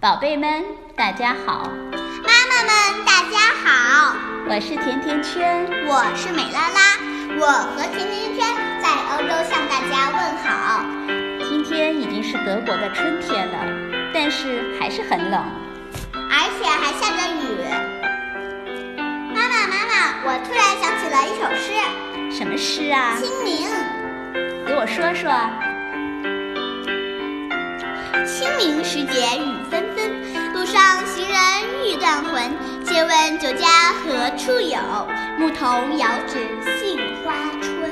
宝贝们，大家好！妈妈们，大家好！我是甜甜圈，我是美拉拉，我和甜甜圈在欧洲向大家问好。今天已经是德国的春天了，但是还是很冷，而且还下着雨。妈妈，妈妈，我突然想起了一首诗。什么诗啊？清明。给我说说。清明时节雨借问酒家何处有？牧童遥指杏花村。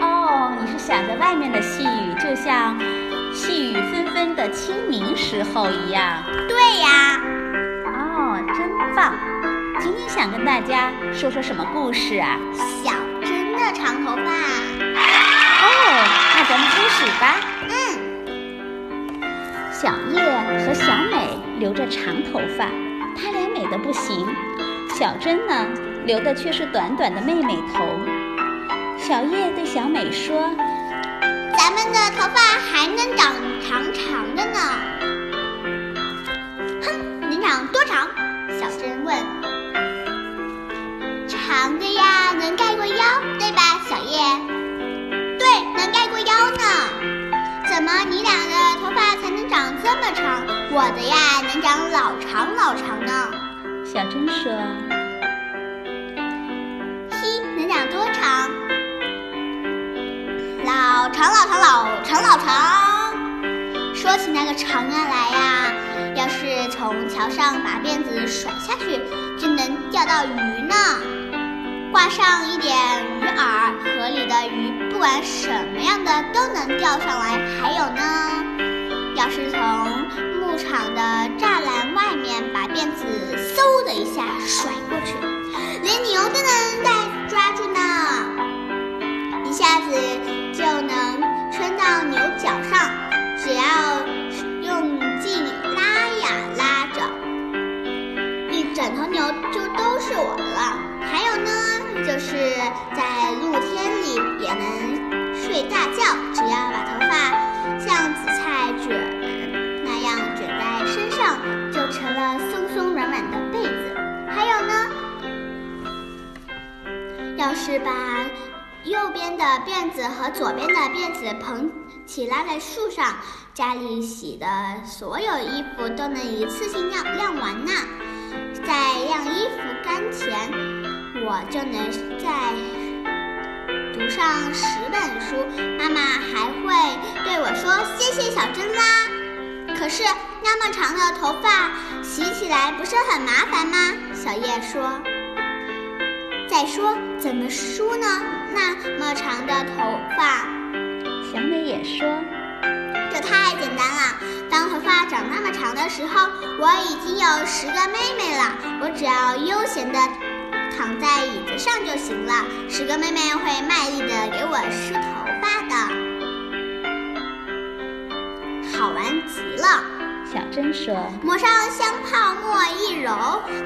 哦，你是想着外面的细雨，就像细雨纷纷的清明时候一样。对呀。哦，真棒！今天想跟大家说说什么故事啊？小珍的长头发。哦，那咱们开始吧。嗯。小叶和小美留着长头发，她俩美得不行。小珍呢，留的却是短短的妹妹头。小叶对小美说：“咱们的头发还能长长长的呢。”“哼，能长多长？”小珍问。“长的呀，能盖过腰，对吧，小叶？”“对，能盖过腰呢。”“怎么你俩的头发才能长这么长？我的呀，能长老长老长。”小珍说。“嘿，能长多长？”“老长老长老长老长。”说起那个长啊来呀，要是从桥上把辫子甩下去，就能钓到鱼呢。挂上一点鱼饵，河里的鱼不管什么样的都能钓上来。还有呢，要是从牧场的下甩过去，连牛都能带抓住呢，一下子就能撑到牛角上，只要用劲拉呀拉着，一整头牛就都是我的了。还有呢。就是在露天里也能睡大觉，只要把头发像是把右边的辫子和左边的辫子捧起拉在树上，家里洗的所有衣服都能一次性晾晾完呢。在晾衣服干前。我就能再读上十本书，妈妈还会对我说：“谢谢小珍啦。”可是那么长的头发洗起来不是很麻烦吗？小叶说。再说怎么梳呢？那么长的头发，小美也说：“这太简单了。当头发长那么长的时候，我已经有十个妹妹了。我只要悠闲的。”躺在椅子上就行了。十个妹妹会卖力的给我小珍说：“抹上香泡沫一揉，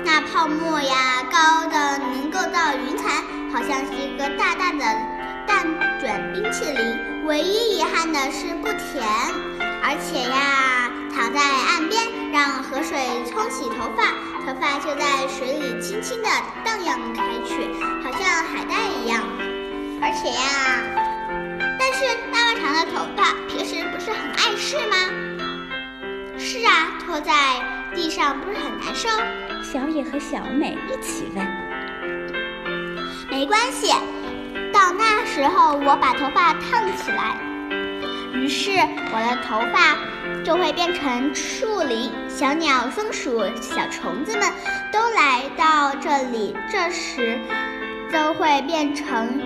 那泡沫呀高的能够到云彩，好像是一个大大的蛋卷冰淇淋。唯一遗憾的是不甜，而且呀，躺在岸边让河水冲洗头发。”头发就在水里轻轻的荡漾开去，好像海带一样。而且呀，但是那么长的头发，平时不是很碍事吗？是啊，拖在地上不是很难受？小野和小美一起问。没关系，到那时候我把头发烫起来，于是我的头发。就会变成树林，小鸟、松鼠、小虫子们都来到这里，这时都会变成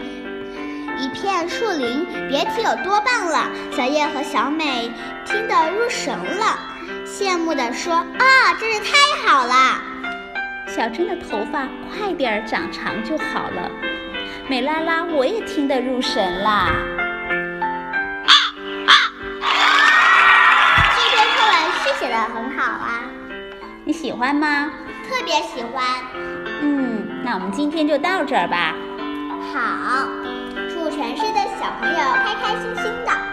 一片树林，别提有多棒了。小叶和小美听得入神了，羡慕地说：“啊，真是太好了！小珍的头发快点长长就好了。”美拉拉，我也听得入神啦。很好啊，你喜欢吗？特别喜欢。嗯，那我们今天就到这儿吧。好，祝全市的小朋友开开心心的。